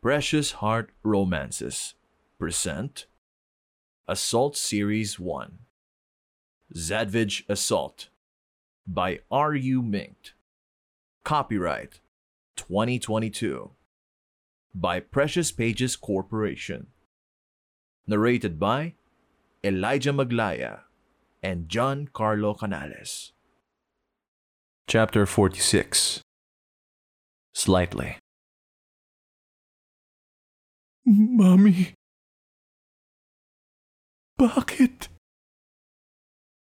Precious Heart Romances present Assault Series 1 Zadvige Assault by R.U. Minkt. Copyright 2022 by Precious Pages Corporation. Narrated by Elijah Maglaya and John Carlo Canales. Chapter 46 Slightly. Mami. Bakit?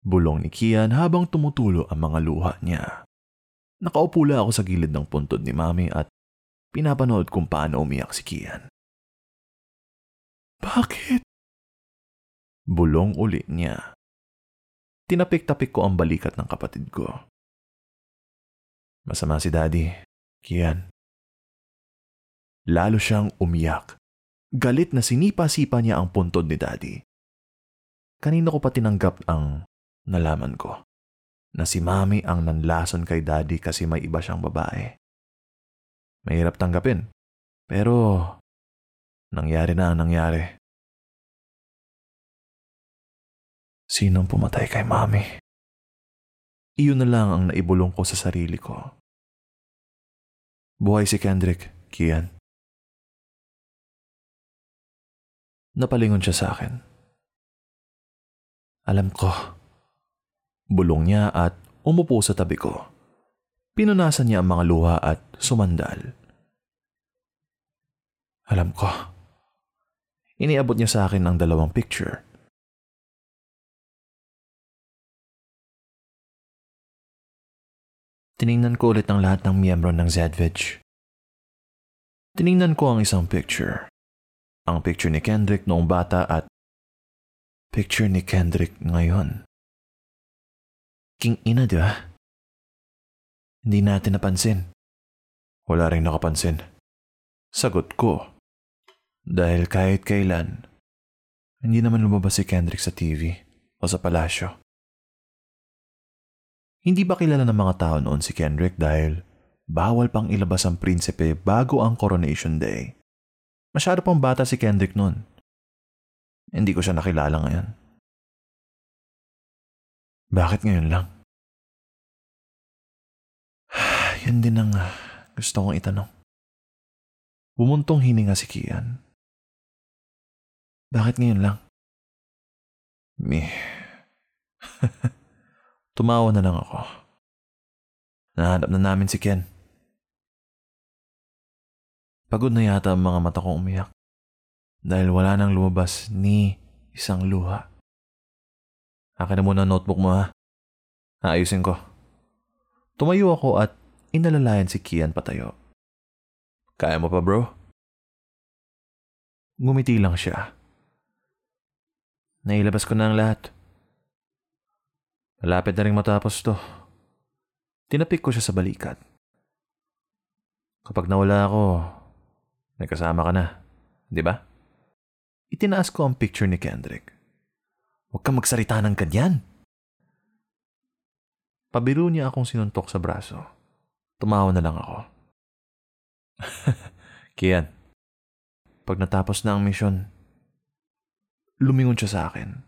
Bulong ni Kian habang tumutulo ang mga luha niya. Nakaupo lang ako sa gilid ng puntod ni Mami at pinapanood kung paano umiyak si Kian. Bakit? Bulong uli niya. Tinapik-tapik ko ang balikat ng kapatid ko. Masama si Daddy, Kian. Lalo siyang umiyak. Galit na sinipa-sipa niya ang puntod ni Daddy. Kanina ko pa tinanggap ang nalaman ko na si Mami ang nanlason kay Daddy kasi may iba siyang babae. Mahirap tanggapin. Pero, nangyari na ang nangyari. Sinong pumatay kay Mami? Iyon na lang ang naibulong ko sa sarili ko. Buhay si Kendrick, Kian. Napalingon siya sa akin. Alam ko. Bulong niya at umupo sa tabi ko. Pinunasan niya ang mga luha at sumandal. Alam ko. Iniabot niya sa akin ang dalawang picture. Tiningnan ko ulit ang lahat ng miyembro ng Zedvich. Tiningnan ko ang isang picture. Ang picture ni Kendrick noong bata at picture ni Kendrick ngayon. King ina, di ba? Hindi natin napansin. Wala rin nakapansin. Sagot ko. Dahil kahit kailan, hindi naman lumabas si Kendrick sa TV o sa palasyo. Hindi ba kilala ng mga tao noon si Kendrick dahil bawal pang ilabas ang prinsipe bago ang coronation day? Masyado pang bata si Kendrick noon. Hindi ko siya nakilala ngayon. Bakit ngayon lang? Yan din ang ah, gusto kong itanong. Bumuntong hininga si Kian. Bakit ngayon lang? Me. Tumawa na lang ako. Nahanap na namin si Ken. Pagod na yata ang mga mata kong umiyak dahil wala nang lumabas ni isang luha. Akin na muna ang notebook mo ha. Aayusin ko. Tumayo ako at inalalayan si Kian patayo. Kaya mo pa bro? Ngumiti lang siya. Nailabas ko na ang lahat. Malapit na rin matapos to. Tinapik ko siya sa balikat. Kapag nawala ako, may kasama ka na. Di ba? Itinaas ko ang picture ni Kendrick. Huwag kang magsalita ng ganyan. Pabiro niya akong sinuntok sa braso. Tumawa na lang ako. Kian, pag natapos na ang misyon, lumingon siya sa akin.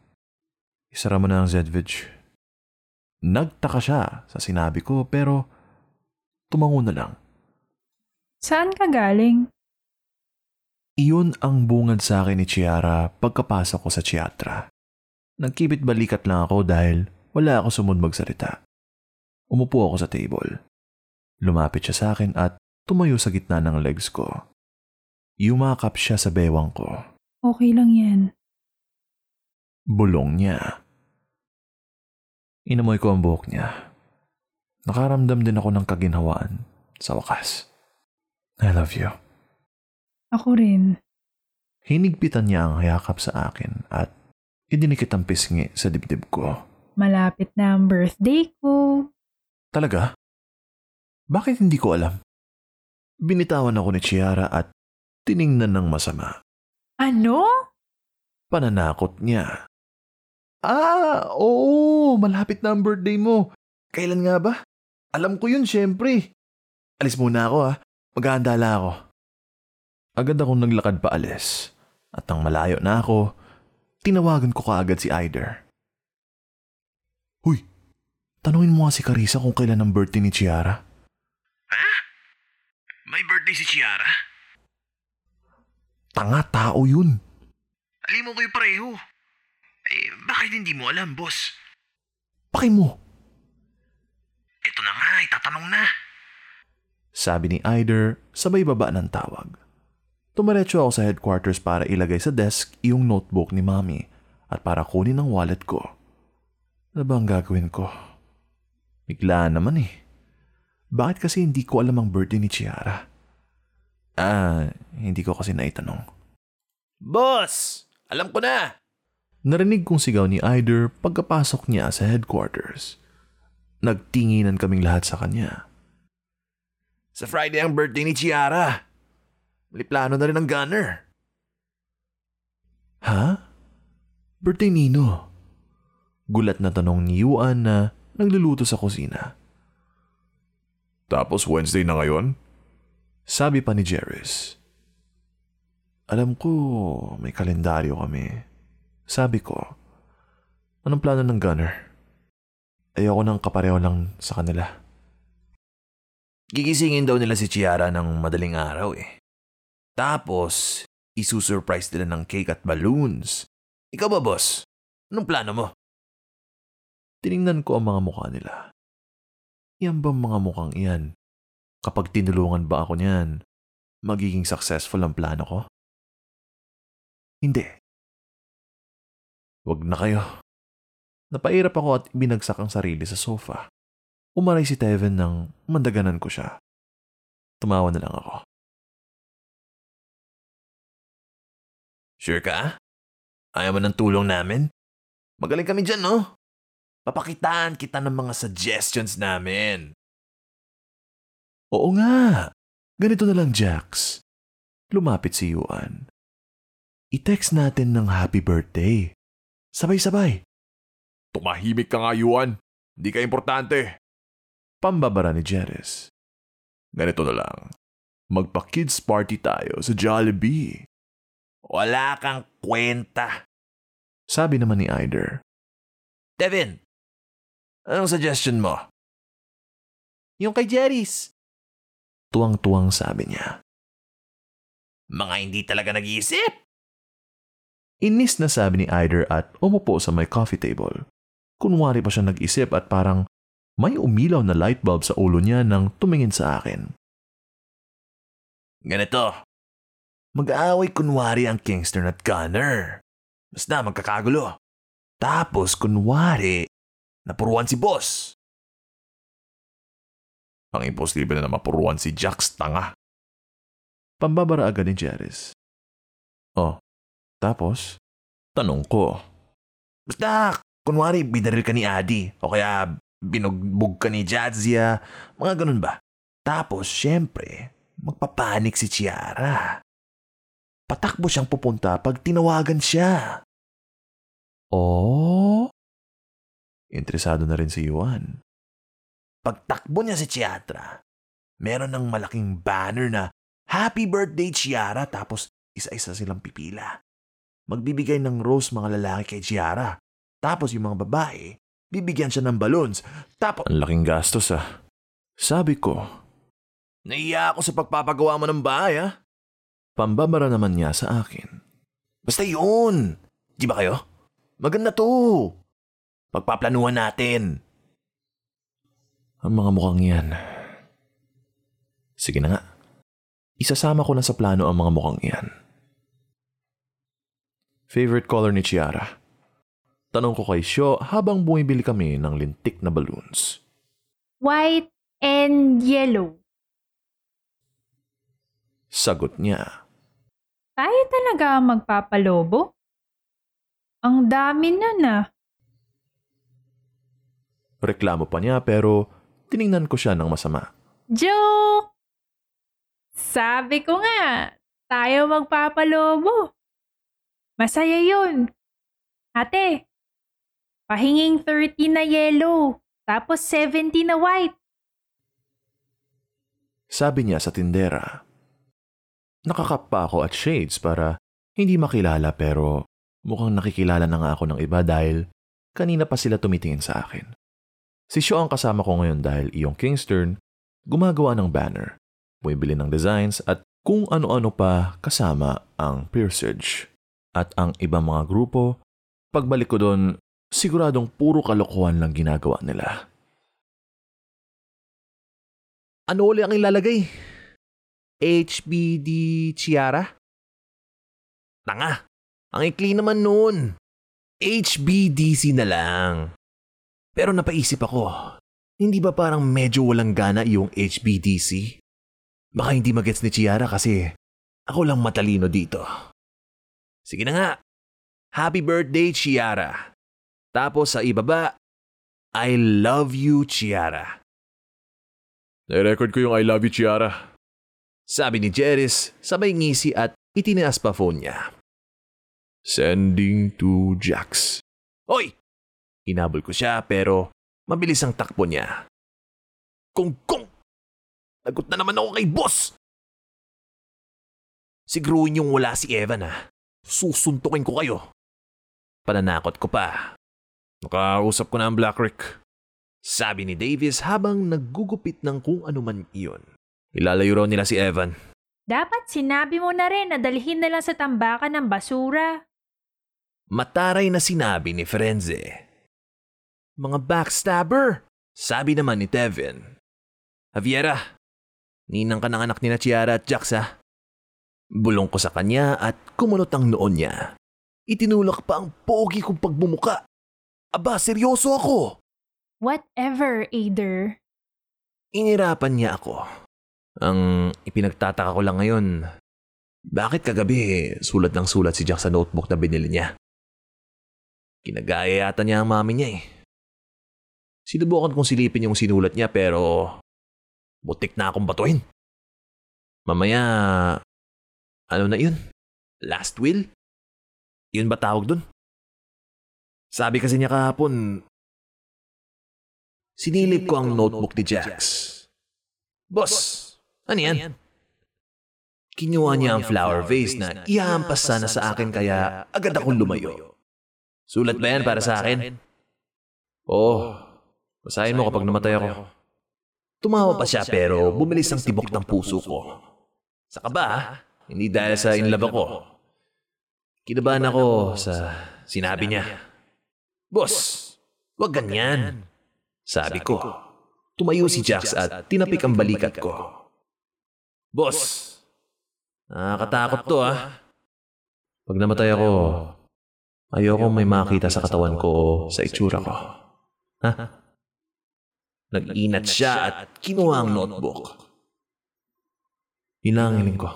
Isara mo na ang Zedvich. Nagtaka siya sa sinabi ko pero tumango na lang. Saan ka galing? Iyon ang bungad sa akin ni Chiara pagkapasok ko sa Chiatra. Nagkibit balikat lang ako dahil wala ako sumunod magsalita. Umupo ako sa table. Lumapit siya sa akin at tumayo sa gitna ng legs ko. Yumakap siya sa bewang ko. Okay lang yan. Bulong niya. Inamoy ko ang buhok niya. Nakaramdam din ako ng kaginhawaan sa wakas. I love you. Ako rin. Hinigpitan niya ang hayakap sa akin at idinikit ang pisngi sa dibdib ko. Malapit na ang birthday ko. Talaga? Bakit hindi ko alam? Binitawan ako ni Chiara at tiningnan ng masama. Ano? Pananakot niya. Ah, oo, malapit na ang birthday mo. Kailan nga ba? Alam ko yun, syempre. Alis muna ako ha. Maghahanda lang ako. Agad akong naglakad pa alis. At nang malayo na ako, tinawagan ko kaagad si Aider. Huy, tanungin mo nga si Carissa kung kailan ang birthday ni Chiara. Ha? May birthday si Chiara? Tanga tao yun. Alim mo kayo pareho. Eh, bakit hindi mo alam, boss? Paki mo. Ito na nga, itatanong na. Sabi ni Aider, sabay baba ng tawag. Tumiretso ako sa headquarters para ilagay sa desk yung notebook ni Mami at para kunin ang wallet ko. Ano ba ang gagawin ko? Bigla naman eh. Bakit kasi hindi ko alam ang birthday ni Chiara? Ah, hindi ko kasi naitanong. Boss! Alam ko na! Narinig kong sigaw ni Aider pagkapasok niya sa headquarters. Nagtinginan kaming lahat sa kanya. Sa Friday ang birthday ni Chiara. May plano na rin ng gunner. Ha? Birthday nino? Gulat na tanong ni Yuan na nagluluto sa kusina. Tapos Wednesday na ngayon? Sabi pa ni Jerris. Alam ko, may kalendaryo kami. Sabi ko, anong plano ng gunner? Ayoko nang kapareho lang sa kanila. Gigisingin daw nila si Chiara ng madaling araw eh. Tapos, isusurprise nila ng cake at balloons. Ikaw ba, boss? Anong plano mo? Tiningnan ko ang mga mukha nila. Yan bang mga mukhang iyan? Kapag tinulungan ba ako niyan, magiging successful ang plano ko? Hindi. Huwag na kayo. Napairap ako at binagsak ang sarili sa sofa. Umaray si Teven nang mandaganan ko siya. Tumawa na lang ako. Sure ka? Ayaw mo ng tulong namin? Magaling kami dyan, no? Papakitaan kita ng mga suggestions namin. Oo nga. Ganito na lang, Jax. Lumapit si Yuan. I-text natin ng happy birthday. Sabay-sabay. Tumahimik ka nga, Yuan. Hindi ka importante. Pambabara ni Jerez. Ganito na lang. Magpa-kids party tayo sa Jollibee. Wala kang kwenta. Sabi naman ni Aider. Devin, anong suggestion mo? Yung kay Jerry's. Tuwang-tuwang sabi niya. Mga hindi talaga nag-iisip. Inis na sabi ni Aider at umupo sa may coffee table. Kunwari pa siya nag-isip at parang may umilaw na light bulb sa ulo niya nang tumingin sa akin. Ganito. Mag-aaway kunwari ang Kingston at Gunner. Basta magkakagulo. Tapos kunwari, napuruan si boss. Ang imposible na mapuruan si Jax tanga. Pambabara agad ni Jerez. Oh, tapos? Tanong ko. Basta, kunwari binaril ka ni Adi o kaya binugbog ka ni Jadzia, mga ganun ba? Tapos, syempre, magpapanik si Chiara. Patakbo siyang pupunta pag tinawagan siya. Oh? Interesado na rin si Yuan. Pagtakbo niya si Chiatra, meron ng malaking banner na Happy Birthday Chiara tapos isa-isa silang pipila. Magbibigay ng rose mga lalaki kay Chiara. Tapos yung mga babae, bibigyan siya ng balloons. Tapos... Ang laking gastos ah. Sabi ko. Naiya ako sa pagpapagawa mo ng bahay ah. Pambabara naman niya sa akin. Basta yun. Di ba kayo? Maganda to. Pagpaplanuhan natin. Ang mga mukhang yan. Sige na nga. Isasama ko na sa plano ang mga mukhang iyan. Favorite color ni Chiara? Tanong ko kay Sho habang bumibili kami ng lintik na balloons. White and yellow. Sagot niya. Tayo talaga ang magpapalobo? Ang dami na na. Reklamo pa niya pero tiningnan ko siya ng masama. Joke! Sabi ko nga, tayo magpapalobo. Masaya yun. Ate, pahinging 30 na yellow, tapos 70 na white. Sabi niya sa tindera. Nakakap pa ako at shades para hindi makilala pero mukhang nakikilala na nga ako ng iba dahil kanina pa sila tumitingin sa akin. Si Sho ang kasama ko ngayon dahil iyong Kingston gumagawa ng banner, bumibili ng designs at kung ano-ano pa kasama ang Piercage. At ang ibang mga grupo, pagbalik ko doon, siguradong puro kalokohan lang ginagawa nila. Ano uli ang ilalagay? HBD Chiara? Tanga! Ang ikli naman noon. HBDC na lang. Pero napaisip ako, hindi ba parang medyo walang gana yung HBDC? Baka hindi magets ni Chiara kasi ako lang matalino dito. Sige na nga. Happy birthday, Chiara. Tapos sa ibaba, I love you, Chiara. Na-record ko yung I love you, Chiara. Sabi ni Jeris, sabay ngisi at itinaas pa phone niya. Sending to Jax. Hoy! Hinabol ko siya pero mabilis ang takbo niya. Kung kung! Lagot na naman ako kay boss! Siguruhin yung wala si Evan ha. Susuntukin ko kayo. Pananakot ko pa. Nakausap ko na ang Black Rick. Sabi ni Davis habang naggugupit ng kung ano man iyon. Ilalayo raw nila si Evan. Dapat sinabi mo na rin na dalhin na lang sa tambakan ng basura. Mataray na sinabi ni Frenze. Mga backstabber! Sabi naman ni Tevin. Javiera, ninang ka ng anak ni na Chiara at Jax ha? Bulong ko sa kanya at kumunot ang noon niya. Itinulak pa ang pogi kong pagmumuka. Aba, seryoso ako! Whatever, Ader. Inirapan niya ako. Ang ipinagtataka ko lang ngayon, bakit kagabi sulat ng sulat si Jack sa notebook na binili niya? Kinagaya yata niya ang mami niya eh. Sinubukan kong silipin yung sinulat niya pero butik na akong batuhin. Mamaya, ano na yun? Last will? Yun ba tawag dun? Sabi kasi niya kahapon, sinilip ko ang notebook ni Jax. Boss, ano yan? Kinuha niya ang flower vase na ihahampas sana sa akin kaya agad akong lumayo. Sulat ba yan para sa akin? Oo. Basahin mo kapag namatay ako. Tumawa pa siya pero bumilis ang tibok ng puso ko. Sa kaba, ha? hindi dahil sa inlove ako. Kinabahan ako sa sinabi niya. Boss, wag ganyan. Sabi ko. Tumayo si Jax at tinapik ang balikat ko. Boss, nakakatakot to ah. Pag namatay ako, ayoko may makita sa katawan ko o sa itsura ko. Ha? Nag-inat siya at kinuha ang notebook. Yun lang ang hiling ko.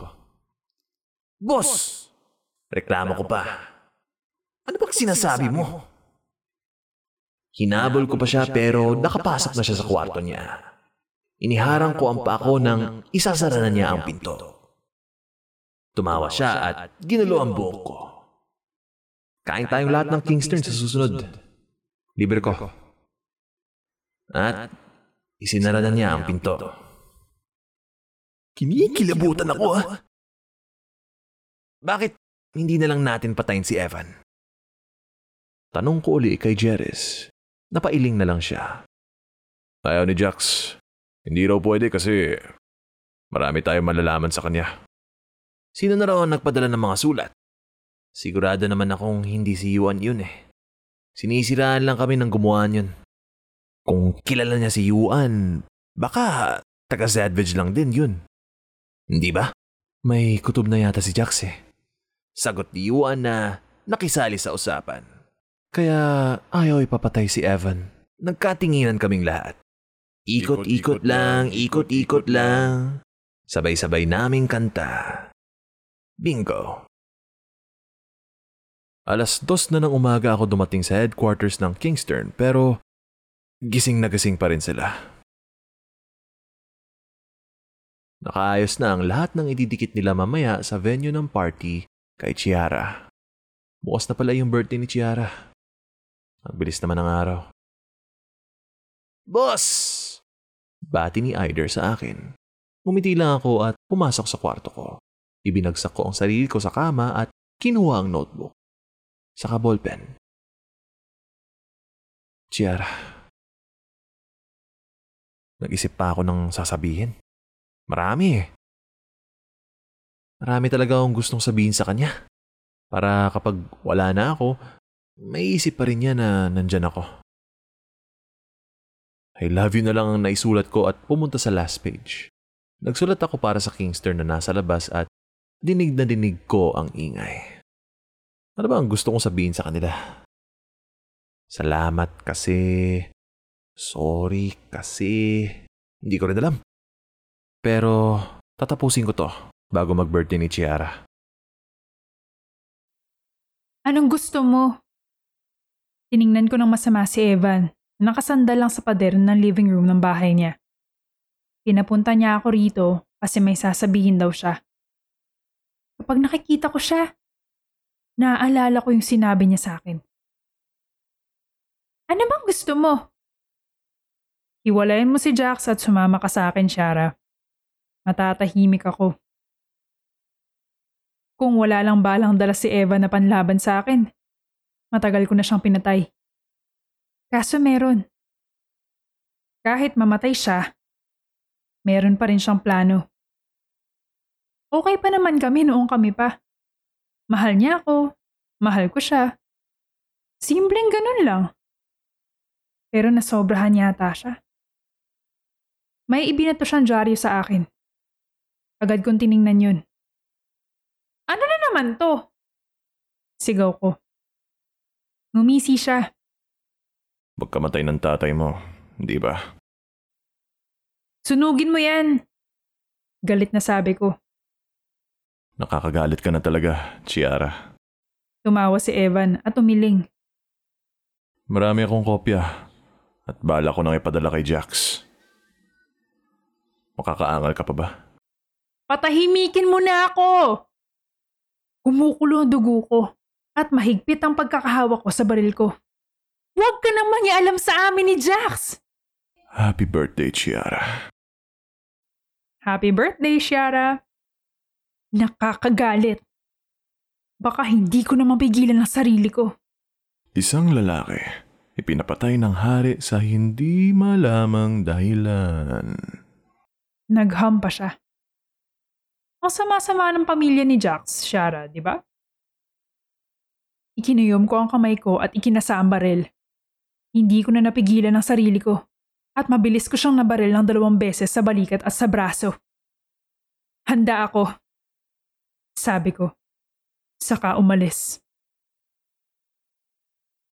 Boss! Reklamo ko pa. Ano bang sinasabi mo? Hinabol ko pa siya pero nakapasok na siya sa kwarto niya. Iniharang ko ang pako nang isasara na niya ang pinto. Tumawa siya at ginulo ang buhok ko. Kain tayong lahat ng Kingston sa susunod. Libre ko. At isinara na niya ang pinto. Kinikilabutan ako ah. Bakit hindi na lang natin patayin si Evan? Tanong ko uli kay Jeris. Napailing na lang siya. Ayaw ni Jax. Hindi raw pwede kasi marami tayong malalaman sa kanya. Sino na raw ang nagpadala ng mga sulat? Sigurado naman akong hindi si Yuan yun eh. Sinisiraan lang kami ng gumawa yun. Kung kilala niya si Yuan, baka taga Zadvage lang din yun. Hindi ba? May kutob na yata si Jax eh. Sagot ni Yuan na nakisali sa usapan. Kaya ayaw ipapatay si Evan. Nagkatinginan kaming lahat. Ikot-ikot lang, ikot-ikot lang. Sabay-sabay naming kanta. Bingo. Alas dos na ng umaga ako dumating sa headquarters ng Kingston pero gising na gising pa rin sila. Nakaayos na ang lahat ng ididikit nila mamaya sa venue ng party kay Chiara. Bukas na pala yung birthday ni Chiara. Ang bilis naman ng araw. Boss! Bati ni Aider sa akin. Umiti lang ako at pumasok sa kwarto ko. Ibinagsak ko ang sarili ko sa kama at kinuha ang notebook. Saka ballpen. Chiara. Nag-isip pa ako ng sasabihin. Marami eh. Marami talaga akong gustong sabihin sa kanya. Para kapag wala na ako, may isip pa rin niya na nandyan ako. I love you na lang ang naisulat ko at pumunta sa last page. Nagsulat ako para sa Kingster na nasa labas at dinig na dinig ko ang ingay. Ano ba ang gusto kong sabihin sa kanila? Salamat kasi. Sorry kasi. Hindi ko rin alam. Pero tatapusin ko to bago mag-birthday ni Chiara. Anong gusto mo? Tiningnan ko ng masama si Evan. Nakasandal lang sa pader ng living room ng bahay niya. Pinapunta niya ako rito kasi may sasabihin daw siya. Kapag nakikita ko siya, naaalala ko yung sinabi niya sa akin. Ano bang gusto mo? Hiwalayin mo si Jax at sumama ka sa akin, Shara. Matatahimik ako. Kung wala lang balang dala si Eva na panlaban sa akin, matagal ko na siyang pinatay. Kaso meron. Kahit mamatay siya, meron pa rin siyang plano. Okay pa naman kami noong kami pa. Mahal niya ako, mahal ko siya. Simpleng ganun lang. Pero nasobrahan yata siya. May ibinato siyang dyaryo sa akin. Agad kong tiningnan yun. Ano na naman to? Sigaw ko. Ngumisi siya. Pagkamatay ng tatay mo, di ba? Sunugin mo yan. Galit na sabi ko. Nakakagalit ka na talaga, Chiara. Tumawa si Evan at umiling. Marami akong kopya at bala ko nang ipadala kay Jax. Makakaangal ka pa ba? Patahimikin mo na ako! Kumukulo ang dugo ko at mahigpit ang pagkakahawak ko sa baril ko. Huwag ka nang mangialam sa amin ni Jax! Happy birthday, Chiara. Happy birthday, Shiara! Nakakagalit. Baka hindi ko na mapigilan ang sarili ko. Isang lalaki, ipinapatay ng hari sa hindi malamang dahilan. Naghampa siya. Ang sama-sama ng pamilya ni Jax, Shara, di ba? Ikinuyom ko ang kamay ko at ikinasa ang baril. Hindi ko na napigilan ang sarili ko at mabilis ko siyang nabaril ng dalawang beses sa balikat at sa braso. Handa ako. Sabi ko. Saka umalis.